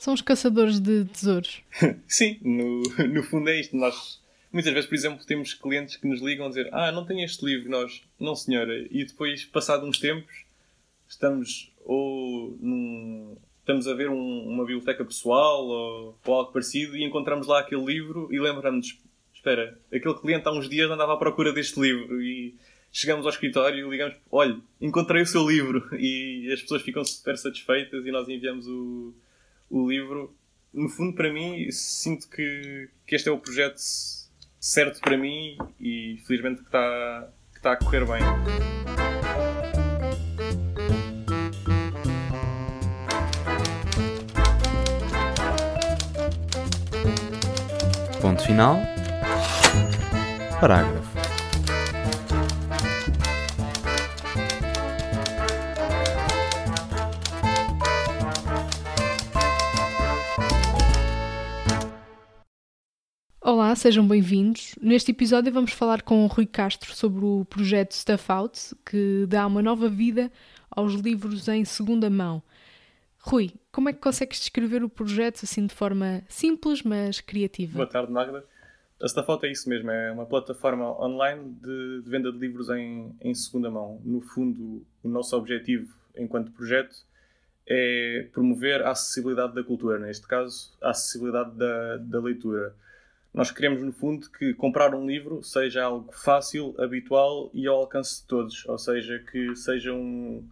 São os caçadores de tesouros. Sim, no, no fundo é isto. Nós, muitas vezes, por exemplo, temos clientes que nos ligam a dizer Ah, não tenho este livro. Nós, não senhora. E depois, passado uns tempos, estamos ou num, estamos a ver um, uma biblioteca pessoal ou, ou, algo parecido e encontramos lá aquele livro e lembramos-nos espera, aquele cliente há uns dias andava à procura deste livro e chegamos ao escritório e ligamos, olha, encontrei o seu livro e as pessoas ficam super satisfeitas e nós enviamos o, o livro. No fundo, para mim, sinto que, que este é o projeto certo para mim e felizmente que está, que está a correr bem. Ponto final. Parágrafo. Sejam bem-vindos. Neste episódio vamos falar com o Rui Castro sobre o projeto Stuff Out, que dá uma nova vida aos livros em segunda mão. Rui, como é que consegues descrever o projeto assim de forma simples, mas criativa? Boa tarde, Magda. A Stafout é isso mesmo, é uma plataforma online de, de venda de livros em, em, segunda mão. No fundo, o nosso objetivo enquanto projeto é promover a acessibilidade da cultura, neste caso, a acessibilidade da, da leitura. Nós queremos, no fundo, que comprar um livro seja algo fácil, habitual e ao alcance de todos, ou seja, que seja um,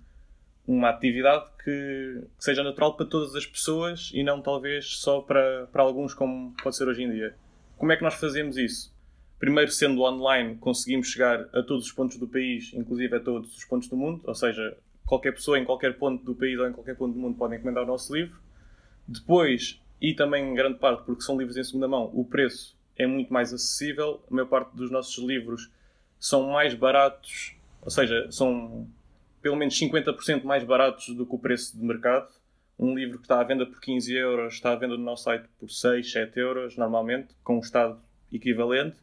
uma atividade que, que, seja natural para todas as pessoas e não talvez só para, para alguns, como pode ser hoje em dia. Como é que nós fazemos isso? Primeiro, sendo online, conseguimos chegar a todos os pontos do país, inclusive a todos os pontos do mundo, ou seja, qualquer pessoa em qualquer ponto do país ou em qualquer ponto do mundo pode encomendar o nosso livro. Depois, e também em grande parte porque são livros em segunda mão, o preço é muito mais acessível. A maior parte dos nossos livros são mais baratos, ou seja, são pelo menos 50% mais baratos do que o preço de mercado. Um livro que está à venda por 15 euros está à venda no nosso site por 6, 7 euros, normalmente, com um estado equivalente.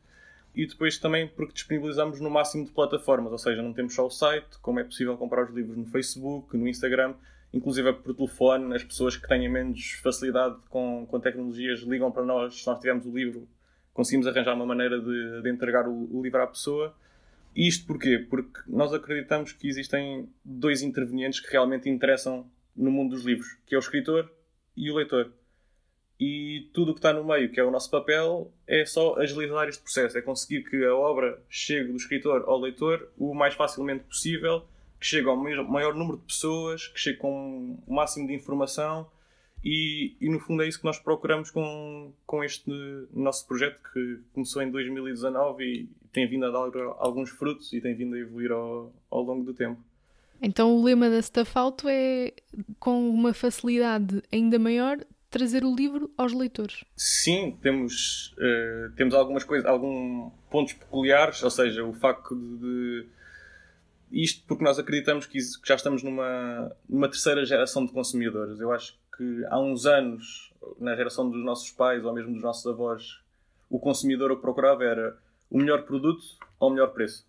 E depois também porque disponibilizamos no máximo de plataformas, ou seja, não temos só o site, como é possível comprar os livros no Facebook, no Instagram, inclusive por telefone. As pessoas que têm menos facilidade com, com tecnologias ligam para nós. Se nós tivermos o livro, conseguimos arranjar uma maneira de, de entregar o, o livro à pessoa. E isto porquê? Porque nós acreditamos que existem dois intervenientes que realmente interessam no mundo dos livros, que é o escritor e o leitor. E tudo o que está no meio, que é o nosso papel, é só agilizar este processo, é conseguir que a obra chegue do escritor ao leitor o mais facilmente possível, que chegue ao maior número de pessoas, que chegue com o máximo de informação e, e, no fundo é isso que nós procuramos com, com este nosso projeto que começou em 2019 e tem vindo a dar alguns frutos e tem vindo a evoluir ao, ao longo do tempo. Então o lema da Stuff Out é, com uma facilidade ainda maior, trazer o livro aos leitores. Sim, temos, uh, temos algumas coisas, alguns pontos peculiares, ou seja, o facto de, de isto porque nós acreditamos que, já estamos numa, numa terceira geração de consumidores. Eu acho que há uns anos, na geração dos nossos pais ou mesmo dos nossos avós, o consumidor o que procurava era o melhor produto ao melhor preço.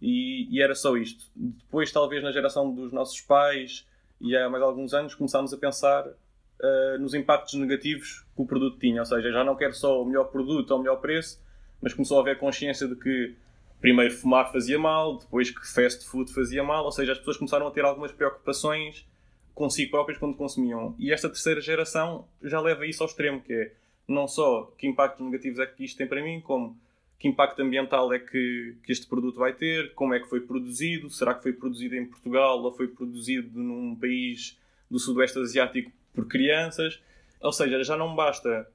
E, e, era só isto. Depois, talvez na geração dos nossos pais e há mais alguns anos, começámos a pensar uh, nos impactos negativos que o produto tinha. Ou seja, já não quero só o melhor produto ao melhor preço, mas começou a haver consciência de que primeiro fumar fazia mal, depois que fast food fazia mal. Ou seja, as pessoas começaram a ter algumas preocupações consigo próprias quando consumiam. E esta terceira geração já leva isso ao extremo, que é não só que impactos negativos é que isto tem para mim, como que impacto ambiental é que, que este produto vai ter, como é que foi produzido, será que foi produzido em Portugal ou foi produzido num país do Sudoeste Asiático por crianças. Ou seja, já não basta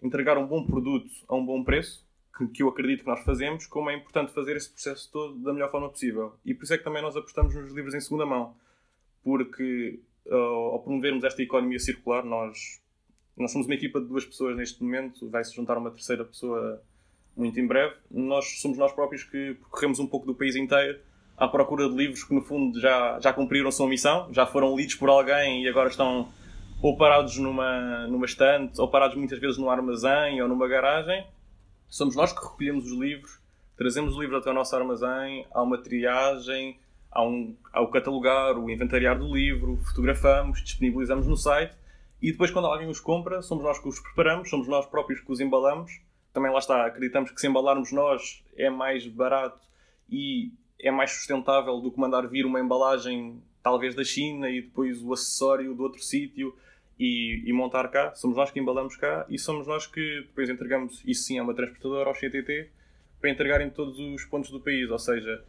entregar um bom produto a um bom preço, que, que eu acredito que nós fazemos, como é importante fazer esse processo todo da melhor forma possível. E por isso é que também nós apostamos nos livros em segunda mão, porque ao promovermos esta economia circular, nós, nós somos uma equipa de duas pessoas neste momento, vai-se juntar uma terceira pessoa muito em breve. Nós somos nós próprios que percorremos um pouco do país inteiro à procura de livros que, no fundo, já, já cumpriram a sua missão, já foram lidos por alguém e agora estão ou parados numa, numa estante, ou parados muitas vezes num armazém ou numa garagem. Somos nós que recolhemos os livros, trazemos o livro até o nosso armazém, há uma triagem, há, um, há o catalogar, o inventariar do livro, fotografamos, disponibilizamos no site E depois, quando alguém os compra, somos nós que os preparamos, somos nós próprios que os embalamos. Também lá está, acreditamos que se embalarmos nós é mais barato e é mais sustentável do que mandar vir uma embalagem, talvez da China, e depois o acessório do outro sítio e, e, montar cá. Somos nós que embalamos cá e somos nós que depois entregamos, isso sim é uma transportadora ao CTT, para entregar em todos os pontos do país. Ou seja,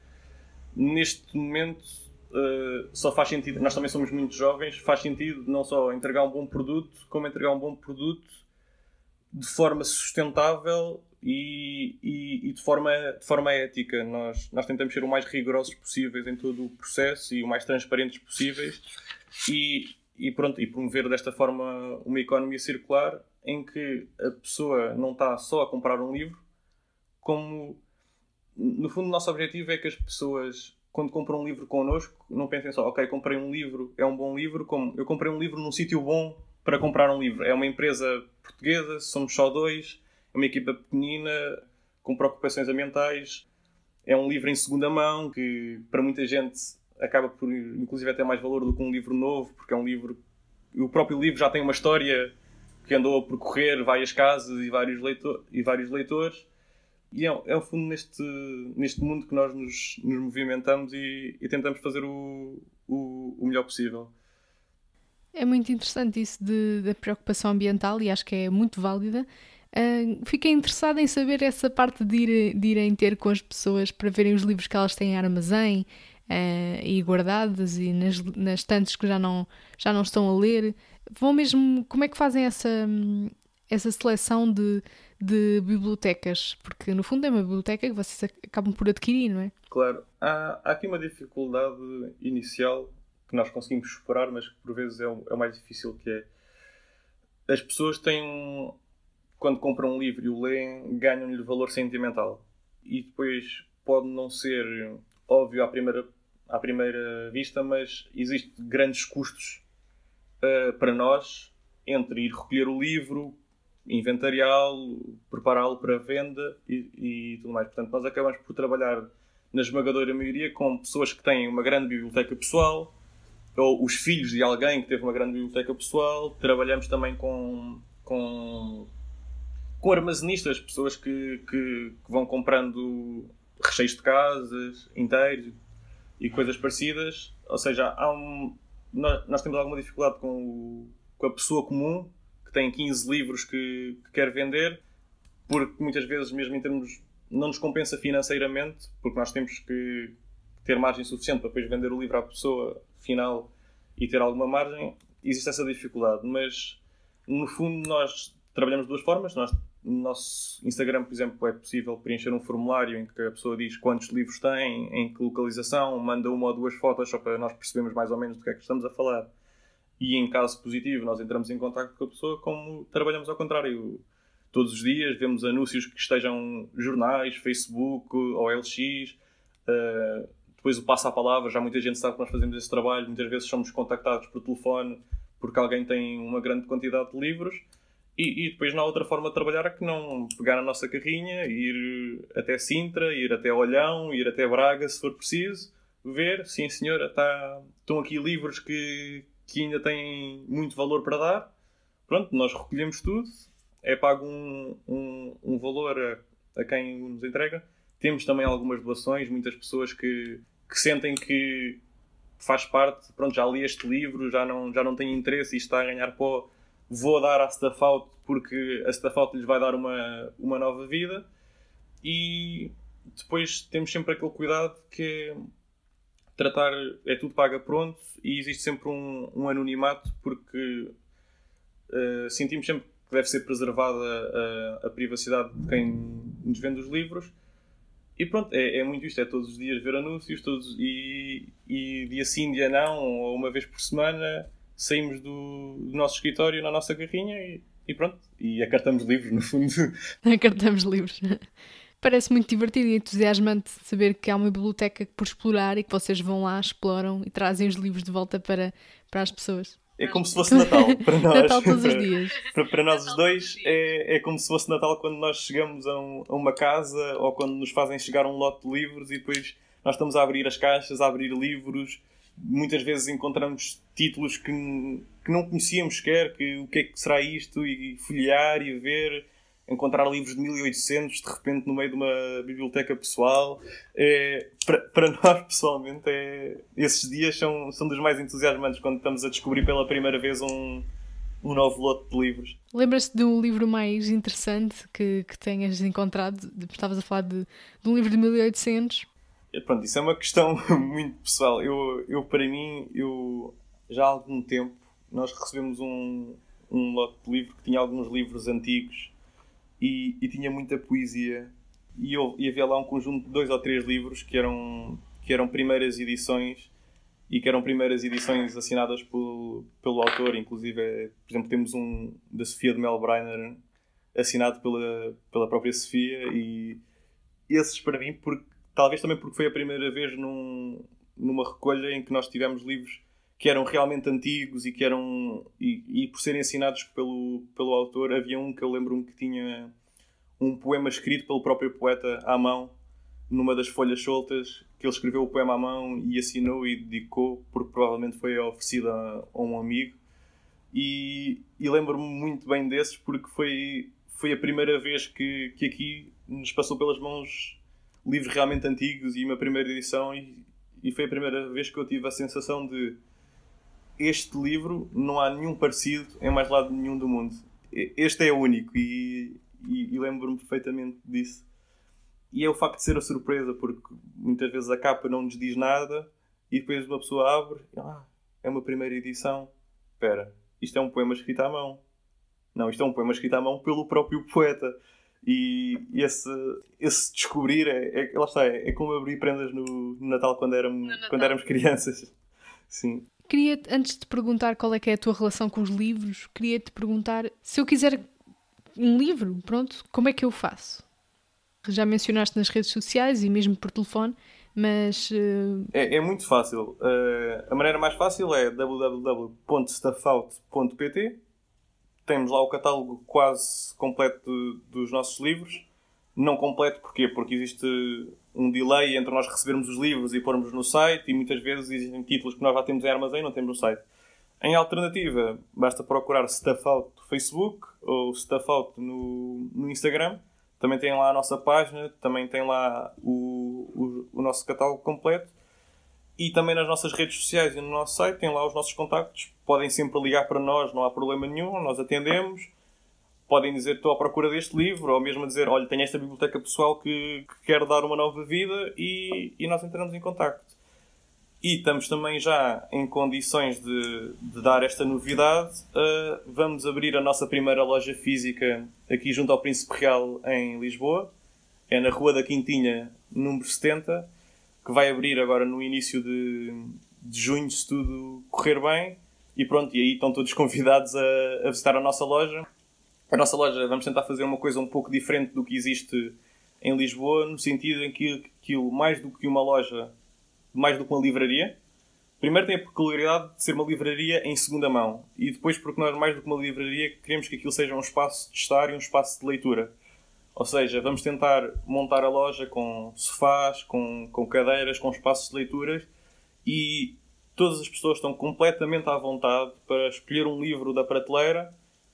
neste momento uh, só faz sentido, nós também somos muito jovens, faz sentido não só entregar um bom produto, como entregar um bom produto de forma sustentável e, e, e, de, forma, de forma ética. Nós, nós tentamos ser o mais rigorosos possíveis em todo o processo e o mais transparentes possíveis e, e, pronto, e promover desta forma uma economia circular em que a pessoa não está só a comprar um livro, como no fundo o nosso objetivo é que as pessoas quando compram um livro connosco não pensem só, ok, comprei um livro, é um bom livro, como eu comprei um livro num sítio bom para comprar um livro. É uma empresa portuguesa, somos só dois, é uma equipa pequenina, com preocupações ambientais. É um livro em segunda mão que, para muita gente, acaba por, inclusive, ter mais valor do que um livro novo, porque é um livro. O próprio livro já tem uma história que andou a percorrer várias casas e vários, leitor, e vários leitores. E é, é um fundo neste, neste mundo que nós nos, nos movimentamos e, e, tentamos fazer o, o, o melhor possível. É muito interessante isso da preocupação ambiental e acho que é muito válida. Uh, fiquei interessada em saber essa parte de, ir, de irem ter com as pessoas para verem os livros que elas têm em armazém uh, e guardados e nas, nas estantes que já não, já não estão a ler. Vão mesmo. Como é que fazem essa, essa seleção de, de bibliotecas? Porque no fundo é uma biblioteca que vocês acabam por adquirir, não é? Claro. Há, há aqui uma dificuldade inicial que nós conseguimos superar, mas que por vezes é o, é o mais difícil que é. As pessoas têm quando compram um livro e o leem, ganham-lhe valor sentimental. E depois pode não ser óbvio à primeira, à primeira vista, mas existem grandes custos uh, para nós entre ir recolher o livro, inventariá-lo, prepará-lo para venda e, e, tudo mais. Portanto, nós acabamos por trabalhar na esmagadora maioria com pessoas que têm uma grande biblioteca pessoal ou os filhos de alguém que teve uma grande biblioteca pessoal. Trabalhamos também com, com com armazenistas, pessoas que, que, que, vão comprando recheios de casas inteiros e coisas parecidas. Ou seja, há um, nós, nós temos alguma dificuldade com, o, com a pessoa comum que tem 15 livros que, que quer vender, porque muitas vezes, mesmo em termos. não nos compensa financeiramente, porque nós temos que ter margem suficiente para depois vender o livro à pessoa final e ter alguma margem. Existe essa dificuldade, mas no fundo nós trabalhamos de duas formas. Nós no nosso Instagram, por exemplo, é possível preencher um formulário em que a pessoa diz quantos livros tem, em que localização, manda uma ou duas fotos só para nós percebermos mais ou menos do que é que estamos a falar. E em caso positivo, nós entramos em contato com a pessoa, como trabalhamos ao contrário. Todos os dias vemos anúncios que estejam jornais, Facebook ou LX. Uh, eh, depois o passa a palavra, já muita gente sabe que nós fazemos esse trabalho. Muitas vezes somos contactados por telefone porque alguém tem uma grande quantidade de livros e, e, depois na outra forma de trabalhar é que não pegar na nossa carrinha, ir até Sintra, ir até Olhão, ir até Braga se for preciso, ver, sim senhora, tá, estão aqui livros que, que ainda têm muito valor para dar. Pronto, nós recolhemos tudo, é pago um, um, um valor a, a quem nos entrega. Temos também algumas doações, muitas pessoas que, que sentem que faz parte, pronto, já li este livro, já não, já não tenho interesse e está a ganhar pó vou dar à Stuff Out porque a Stuff Out lhes vai dar uma, uma nova vida. E depois temos sempre aquele cuidado que é tratar, é tudo paga pronto e existe sempre um, um anonimato porque uh, sentimos sempre que deve ser preservada a, a, privacidade de quem nos vende os livros. E pronto, é, é, muito isto, é todos os dias ver anúncios todos, e, e dia sim, dia não, ou uma vez por semana saímos do, do nosso escritório na nossa carrinha e, e pronto, e acartamos livros, no fundo. acartamos livros. Parece muito divertido e entusiasmante saber que há uma biblioteca por explorar e que vocês vão lá, exploram e trazem os livros de volta para, para as pessoas. É como se fosse Natal para nós. Natal todos os dias. para, para nós os dois é, é como se fosse Natal quando nós chegamos a, um, a, uma casa ou quando nos fazem chegar um lote de livros e depois nós estamos a abrir as caixas, a abrir livros muitas vezes encontramos títulos que que não conhecíamos sequer, que o que é que será isto, e folhear e ver, encontrar livros de 1800 de repente no meio de uma biblioteca pessoal. É, para, para nós, pessoalmente, é, esses dias são, são dos mais entusiasmantes quando estamos a descobrir pela primeira vez um, um novo lote de livros. Lembras-te de um livro mais interessante que, que tenhas encontrado? Estavas a falar de, de um livro de 1800? É, pronto, isso é uma questão muito pessoal. Eu, eu, para mim, eu já há algum tempo nós recebemos um, um lote de livro que tinha alguns livros antigos e, e tinha muita poesia. E, eu, e havia lá um conjunto de dois ou três livros que eram, que eram primeiras edições e que eram primeiras edições assinadas pelo, pelo autor. Inclusive, por exemplo, temos um da Sofia de Mel Breiner assinado pela, pela própria Sofia. E esses, para mim, porque, talvez também porque foi a primeira vez num, numa recolha em que nós tivemos livros que eram realmente antigos e que eram e, e, por serem assinados pelo, pelo autor havia um que eu lembro-me que tinha um poema escrito pelo próprio poeta à mão numa das folhas soltas que ele escreveu o poema à mão e assinou e dedicou, porque provavelmente foi oferecido a, a um amigo. E, e lembro-me muito bem desses porque foi, foi a primeira vez que, que aqui nos passou pelas mãos livros realmente antigos e uma primeira edição e, e foi a primeira vez que eu tive a sensação de este livro não há nenhum parecido em mais lado nenhum do mundo. Este é único e, e, e lembro-me perfeitamente disso. E é o facto de ser a surpresa, porque muitas vezes a capa não nos diz nada e depois uma pessoa abre ah, é uma primeira edição. Espera, isto é um poema escrito à mão. Não, isto é um poema escrito à mão pelo próprio poeta. E esse, esse descobrir é, é, lá está, é, é como abrir prendas no, no Natal quando éramos, Natal. quando éramos crianças. Sim. Queria, antes de perguntar qual é que é a tua relação com os livros, queria te perguntar se eu quiser um livro, pronto, como é que eu faço? Já mencionaste nas redes sociais e mesmo por telefone, mas. Uh... É, é, muito fácil. Uh, a maneira mais fácil é www.stuffout.pt. Temos lá o catálogo quase completo dos nossos livros. Não completo porquê? Porque existe um delay entre nós recebermos os livros e pormos no site e muitas vezes existem títulos que nós já temos em armazém e não temos no site. Em alternativa, basta procurar Stuffout no Facebook ou Stuffout no, no Instagram também tem lá a nossa página, também tem lá o, o, o, nosso catálogo completo e também nas nossas redes sociais e no nosso site tem lá os nossos contactos. Podem sempre ligar para nós, não há problema nenhum, nós atendemos. Podem dizer estou à procura deste livro, ou mesmo dizer olha, tenho esta biblioteca pessoal que, que quer dar uma nova vida e, e nós entramos em contacto. E estamos também já em condições de, de dar esta novidade. Uh, vamos abrir a nossa primeira loja física aqui junto ao Príncipe Real em Lisboa. É na Rua da Quintinha, número 70, que vai abrir agora no início de, de junho, se tudo correr bem. E pronto, e aí estão todos convidados a, a visitar a nossa loja. A nossa loja, vamos tentar fazer uma coisa um pouco diferente do que existe em Lisboa, no sentido em que aquilo, mais do que uma loja mais do que uma livraria. Primeiro tem a peculiaridade de ser uma livraria em segunda mão. E depois, porque nós, mais do que uma livraria, queremos que aquilo seja um espaço de estar e um espaço de leitura. Ou seja, vamos tentar montar a loja com sofás, com, com cadeiras, com espaços de leituras e todas as pessoas estão completamente à vontade para escolher um livro da prateleira,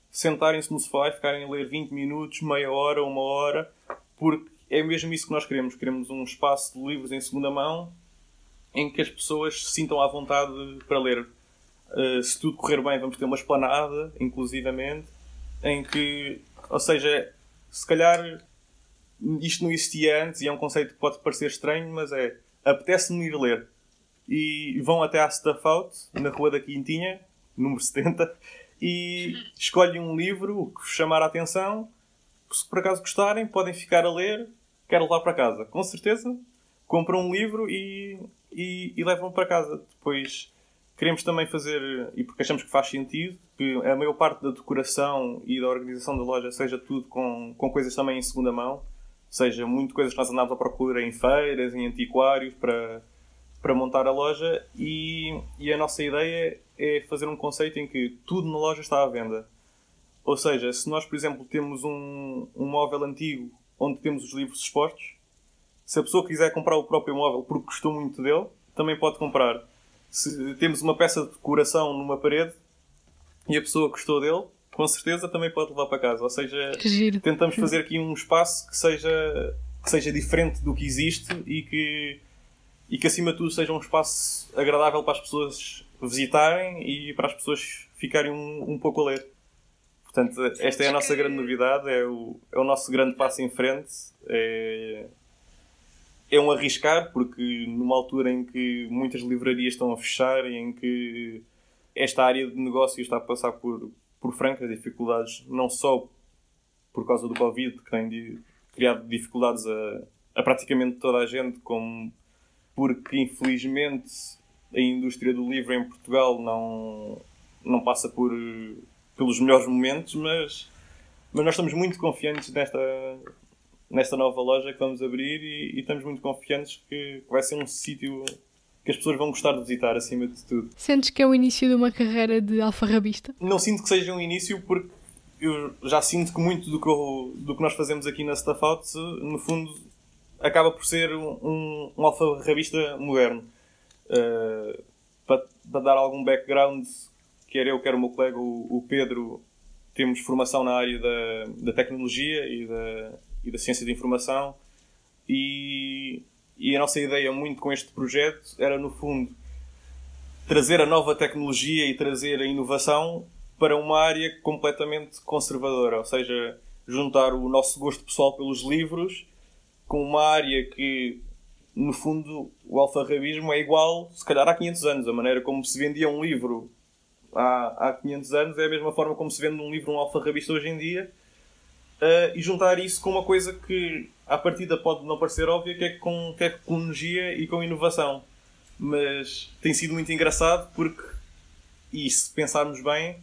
sentarem-se no sofá e ficarem a ler 20 minutos, meia hora, uma hora, porque é mesmo isso que nós queremos. Queremos um espaço de livros em segunda mão em que as pessoas se sintam à vontade para ler. Uh, se tudo correr bem, vamos ter uma esplanada, inclusivamente, em que, ou seja, se calhar isto não existia antes e é um conceito que pode parecer estranho, mas é apetece-me ir ler. E vão até à Stuff Out, na Rua da Quintinha, número 70, e escolhem um livro que vos chamar a atenção. Se por acaso gostarem, podem ficar a ler, quero levar para casa. Com certeza, compram um livro e e, e levam para casa. Depois queremos também fazer, e porque achamos que faz sentido, que a maior parte da decoração e da organização da loja seja tudo com, com coisas também em segunda mão, seja muito coisas que nós andamos à procura em feiras, em antiquários, para, para montar a loja. E, e a nossa ideia é fazer um conceito em que tudo na loja está à venda. Ou seja, se nós, por exemplo, temos um, um móvel antigo onde temos os livros expostos, se a pessoa quiser comprar o próprio móvel porque gostou muito dele, também pode comprar. Se temos uma peça de decoração numa parede, e a pessoa gostou dele, com certeza também pode levar para casa. Ou seja, tentamos fazer aqui um espaço que seja, que seja diferente do que existe e que, e que acima de tudo seja um espaço agradável para as pessoas visitarem e para as pessoas ficarem um, um pouco a ler. Portanto, esta é a nossa grande novidade, é o, é o nosso grande passo em frente. É, é um arriscar, porque numa altura em que muitas livrarias estão a fechar e em que esta área de negócio está a passar por, por francas dificuldades, não só por causa do Covid, que tem criado dificuldades a, a praticamente toda a gente, como porque infelizmente a indústria do livro em Portugal não, não passa por, pelos melhores momentos, mas, mas nós estamos muito confiantes nesta, nesta nova loja que vamos abrir e, e estamos muito confiantes que vai ser um sítio que as pessoas vão gostar de visitar acima de tudo. Sentes que é o início de uma carreira de alfarrabista? Não sinto que seja um início porque eu já sinto que muito do que, eu, do que nós fazemos aqui na Stuff Out, no fundo, acaba por ser um, um alfarrabista moderno. Uh, para, para, dar algum background, quer eu, quer o meu colega, o, o Pedro, temos formação na área da, da tecnologia e da, e da ciência de informação. E, e a nossa ideia muito com este projeto era no fundo trazer a nova tecnologia e trazer a inovação para uma área completamente conservadora, ou seja, juntar o nosso gosto pessoal pelos livros com uma área que no fundo o alfarrabismo é igual se calhar há 500 anos, a maneira como se vendia um livro há, há 500 anos é a mesma forma como se vende um livro um alfarrabista hoje em dia uh, e juntar isso com uma coisa que à partida pode não parecer óbvia, que é com tecnologia e com inovação. Mas tem sido muito engraçado porque, e se pensarmos bem,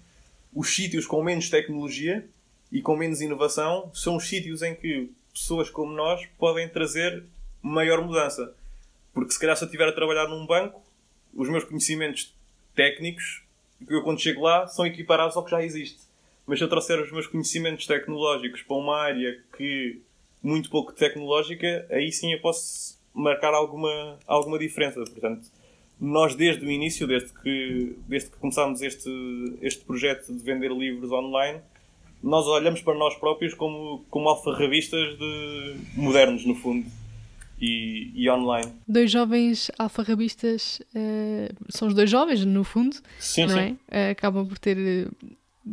os sítios com menos tecnologia e com menos inovação são os sítios em que pessoas como nós podem trazer maior mudança. Porque se calhar se eu estiver a trabalhar num banco, os meus conhecimentos técnicos, eu quando chego lá, são equiparados ao que já existe. Mas se eu trouxer os meus conhecimentos tecnológicos para uma área que muito pouco tecnológica, aí sim eu posso marcar alguma, alguma diferença. Portanto, nós desde o início, desde que, desde que começámos este, este projeto de vender livros online, nós olhamos para nós próprios como, como alfarrabistas de modernos, no fundo. E, e, online. Dois jovens alfarrabistas, uh, são os dois jovens, no fundo, sim, não sim. é? Uh, acabam por ter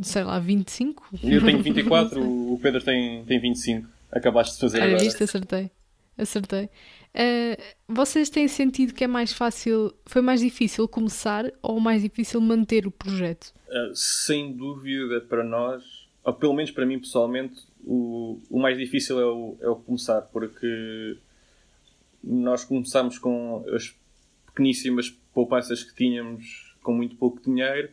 sei lá, 25? Eu tenho 24, o Pedro tem, tem 25. Acabaste de fazer Olha, agora. isto acertei. Acertei. Uh, vocês têm sentido que é mais fácil, foi mais difícil começar ou mais difícil manter o projeto? Uh, sem dúvida para nós, ou pelo menos para mim pessoalmente, o, o mais difícil é o, é o começar, porque nós começámos com as pequeníssimas poupanças que tínhamos com muito pouco dinheiro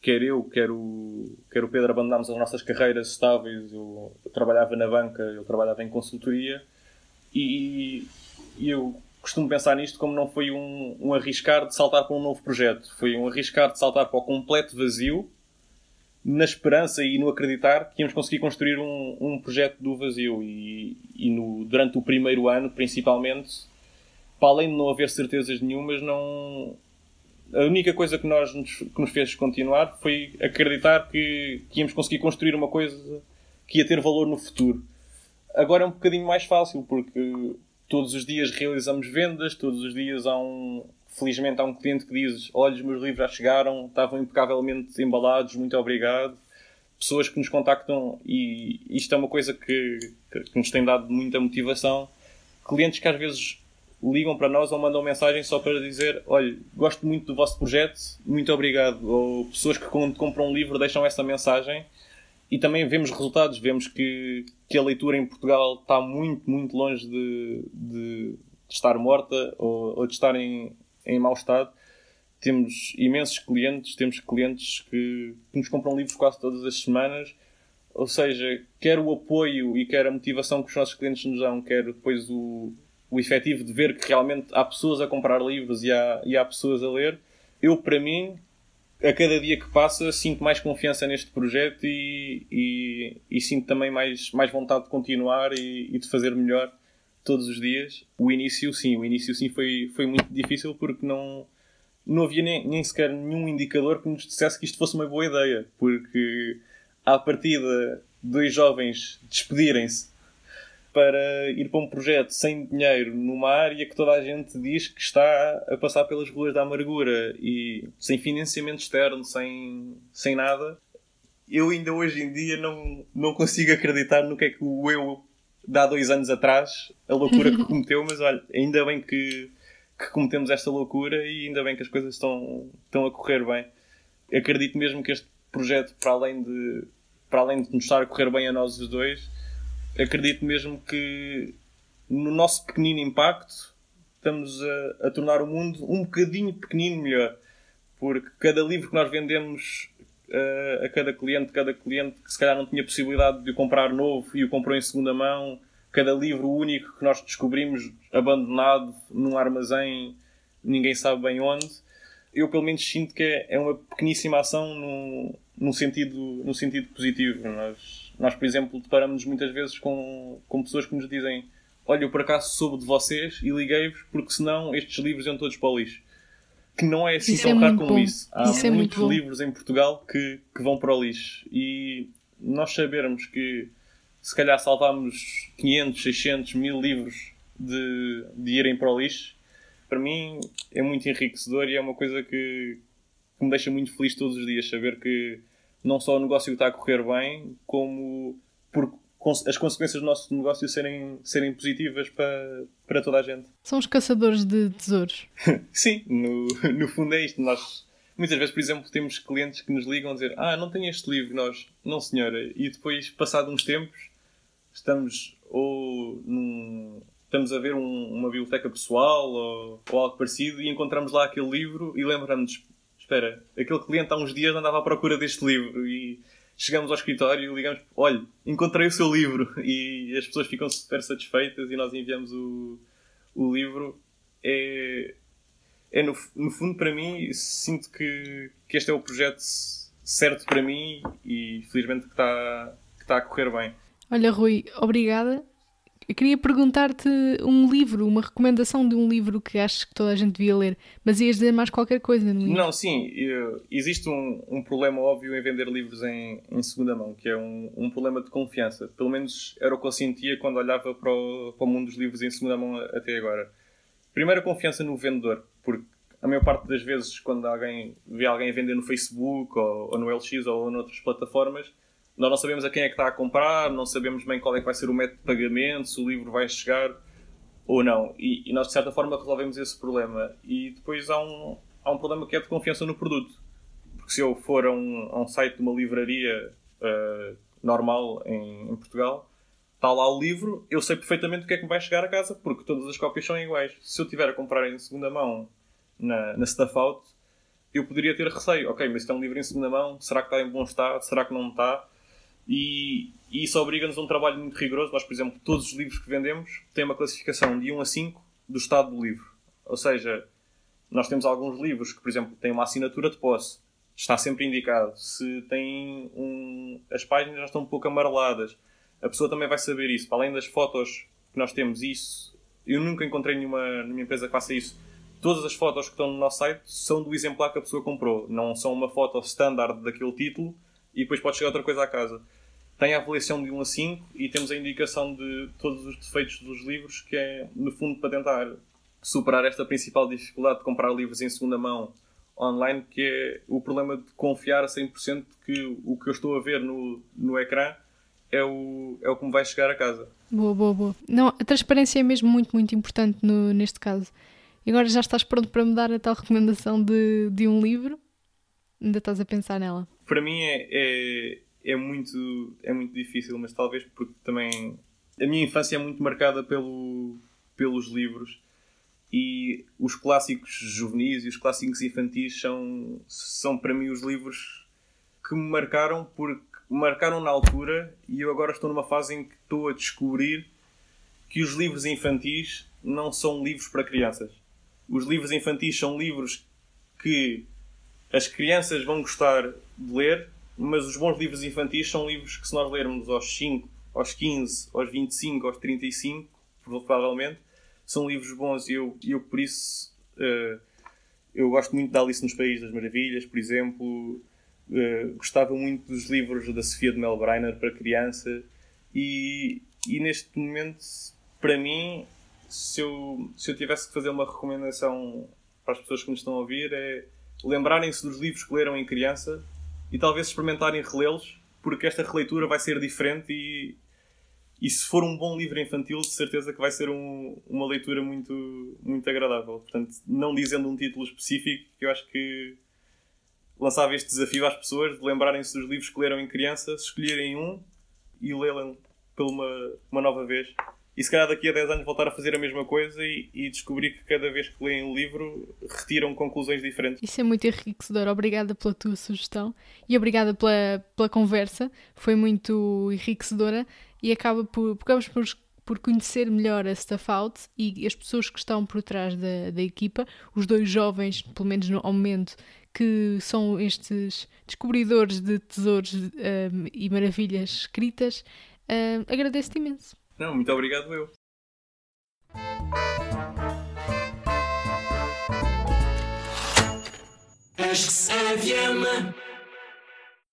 quer eu, quer o, quer o Pedro, abandonámos as nossas carreiras estáveis. Eu, eu trabalhava na banca, eu trabalhava em consultoria e, e, eu costumo pensar nisto como não foi um, um arriscar de saltar para um novo projeto, foi um arriscar de saltar para o completo vazio na esperança e no acreditar que íamos conseguir construir um, um projeto do vazio e, e no, durante o primeiro ano, principalmente, para além de não haver certezas nenhumas, não, a única coisa que, nós, que nos fez continuar foi acreditar que, que íamos conseguir construir uma coisa que ia ter valor no futuro. Agora é um bocadinho mais fácil, porque todos os dias realizamos vendas, todos os dias há um. Felizmente há um cliente que diz: Olha, os meus livros já chegaram, estavam impecavelmente embalados, muito obrigado. Pessoas que nos contactam, e isto é uma coisa que, que nos tem dado muita motivação. Clientes que às vezes ligam para nós ou mandam mensagem só para dizer: Olha, gosto muito do vosso projeto, muito obrigado. Ou pessoas que quando compram um livro deixam essa mensagem e também vemos resultados. Vemos que, que a leitura em Portugal está muito, muito longe de, de, de estar morta ou, ou de estar em, em mau estado. Temos imensos clientes, temos clientes que, que nos compram livros quase todas as semanas. Ou seja, quer o apoio e quer a motivação que os nossos clientes nos dão, quer depois o, o efetivo de ver que realmente há pessoas a comprar livros e há, e há pessoas a ler, eu, para mim, a cada dia que passa, sinto mais confiança neste projeto e, e, e sinto também mais, mais vontade de continuar e, e, de fazer melhor todos os dias. O início, sim, o início, sim, foi, foi muito difícil porque não, não havia nem, nem sequer nenhum indicador que nos dissesse que isto fosse uma boa ideia, porque à partida dois jovens despedirem-se para ir para um projeto sem dinheiro numa área que toda a gente diz que está a passar pelas ruas da amargura e sem financiamento externo, sem, sem nada, eu ainda hoje em dia não, não consigo acreditar no que é que o eu de há dois anos atrás, a loucura que cometeu, mas olha, ainda bem que, que cometemos esta loucura e ainda bem que as coisas estão, estão a correr bem. Acredito mesmo que este projeto, para além de, para além de nos estar a correr bem a nós os dois, acredito mesmo que no nosso pequenino impacto estamos a, a tornar o mundo um bocadinho pequenino melhor. Porque cada livro que nós vendemos uh, a cada cliente, cada cliente que se calhar não tinha possibilidade de o comprar novo e o comprou em segunda mão, cada livro único que nós descobrimos abandonado num armazém, ninguém sabe bem onde. Eu pelo menos sinto que é, é uma pequeníssima ação no, sentido, no sentido positivo. Nós, nós, por exemplo, deparamos-nos muitas vezes com, com pessoas que nos dizem olha, eu por acaso soube de vocês e liguei-vos porque senão estes livros iam todos para o lixo que não é assim isso tão é raro como bom. isso. Há isso é muitos livros em Portugal que, que vão para o lixo. E nós sabermos que se calhar salvámos 500, 600, mil livros de, de irem para o lixo, para mim é muito enriquecedor e é uma coisa que, que me deixa muito feliz todos os dias. Saber que não só o negócio está a correr bem, como por, as consequências do nosso negócio serem, serem positivas para, para toda a gente. São os caçadores de tesouros. Sim, no, no fundo é isto. Nós, muitas vezes, por exemplo, temos clientes que nos ligam a dizer Ah, não tenho este livro. Nós, não senhora. E depois, passado uns tempos, estamos ou num, estamos a ver um, uma biblioteca pessoal ou, ou, algo parecido e encontramos lá aquele livro e lembramos espera, aquele cliente há uns dias andava à procura deste livro e chegamos ao escritório e ligamos, olha, encontrei o seu livro e as pessoas ficam super satisfeitas e nós enviamos o, o livro. É, é no, no fundo para mim sinto que, que este é o projeto certo para mim e felizmente que está, que está a correr bem. Olha Rui, obrigada eu queria perguntar-te um livro, uma recomendação de um livro que achas que toda a gente devia ler, mas ias dizer mais qualquer coisa, não é? Não, sim, existe um, um, problema óbvio em vender livros em, em segunda mão, que é um, um, problema de confiança. Pelo menos era o que eu sentia quando olhava para o, para o mundo dos livros em segunda mão até agora. Primeiro, a confiança no vendedor, porque a maior parte das vezes, quando alguém vê alguém vender no Facebook ou, ou no LX ou noutras plataformas, nós não sabemos a quem é que está a comprar, não sabemos bem qual é que vai ser o método de pagamento, se o livro vai chegar ou não. E, e nós, de certa forma, resolvemos esse problema. E depois há um, há um problema que é de confiança no produto. Porque se eu for a um, a um site de uma livraria uh, normal em, em, Portugal, está lá o livro, eu sei perfeitamente o que é que me vai chegar a casa, porque todas as cópias são iguais. Se eu tiver a comprar em segunda mão na, na Stuff Out, eu poderia ter receio. Ok, mas isto é um livro em segunda mão, será que está em bom estado? Será que não está? E, e isso obriga-nos a um trabalho muito rigoroso. Nós, por exemplo, todos os livros que vendemos têm uma classificação de 1 a 5 do estado do livro. Ou seja, nós temos alguns livros que, por exemplo, têm uma assinatura de posse. Está sempre indicado. Se tem um... as páginas já estão um pouco amareladas, a pessoa também vai saber isso. Para além das fotos que nós temos, isso. Eu nunca encontrei nenhuma, nenhuma empresa que faça isso. Todas as fotos que estão no nosso site são do exemplar que a pessoa comprou. Não são uma foto standard daquele título e depois pode chegar outra coisa à casa tem a avaliação de 1 a 5 e temos a indicação de todos os defeitos dos livros, que é, no fundo, para tentar superar esta principal dificuldade de comprar livros em segunda mão online, que é o problema de confiar a 100% que o que eu estou a ver no, no ecrã é o, é o que me vai chegar a casa. Boa, boa, boa. Não, a transparência é mesmo muito, muito importante no, neste caso. E agora já estás pronto para me dar a tal recomendação de, de um livro? Ainda estás a pensar nela? Para mim é, é é muito, é muito difícil, mas talvez porque também a minha infância é muito marcada pelo, pelos livros e os clássicos juvenis e os clássicos infantis são, são para mim os livros que me marcaram porque marcaram na altura e eu agora estou numa fase em que estou a descobrir que os livros infantis não são livros para crianças. Os livros infantis são livros que as crianças vão gostar de ler mas os bons livros infantis são livros que, se nós lermos aos 5, aos 15, aos 25, aos 35, provavelmente, são livros bons e eu, eu por isso. Uh, eu gosto muito da Alice nos Países das Maravilhas, por exemplo. Uh, gostava muito dos livros da Sofia de Mel Breiner para criança. E, e neste momento, para mim, se eu, se eu tivesse que fazer uma recomendação para as pessoas que nos estão a ouvir, é lembrarem-se dos livros que leram em criança e talvez experimentarem relê-los, porque esta releitura vai ser diferente e, e se for um bom livro infantil, de certeza que vai ser um, uma leitura muito, muito agradável. Portanto, não dizendo um título específico, eu acho que lançava este desafio às pessoas de lembrarem-se dos livros que leram em criança, escolherem um e lê-lo uma, uma nova vez e se calhar daqui a 10 anos voltar a fazer a mesma coisa e, e descobrir que cada vez que leem o livro retiram conclusões diferentes. Isso é muito enriquecedor. Obrigada pela tua sugestão e obrigada pela, pela conversa. Foi muito enriquecedora e acaba por, acabamos por, por conhecer melhor a Stuff Out e as pessoas que estão por trás da, da equipa, os dois jovens, pelo menos no, ao momento, que são estes descobridores de tesouros um, e maravilhas escritas. Um, Agradeço-te imenso. Não, muito obrigado eu. Acho que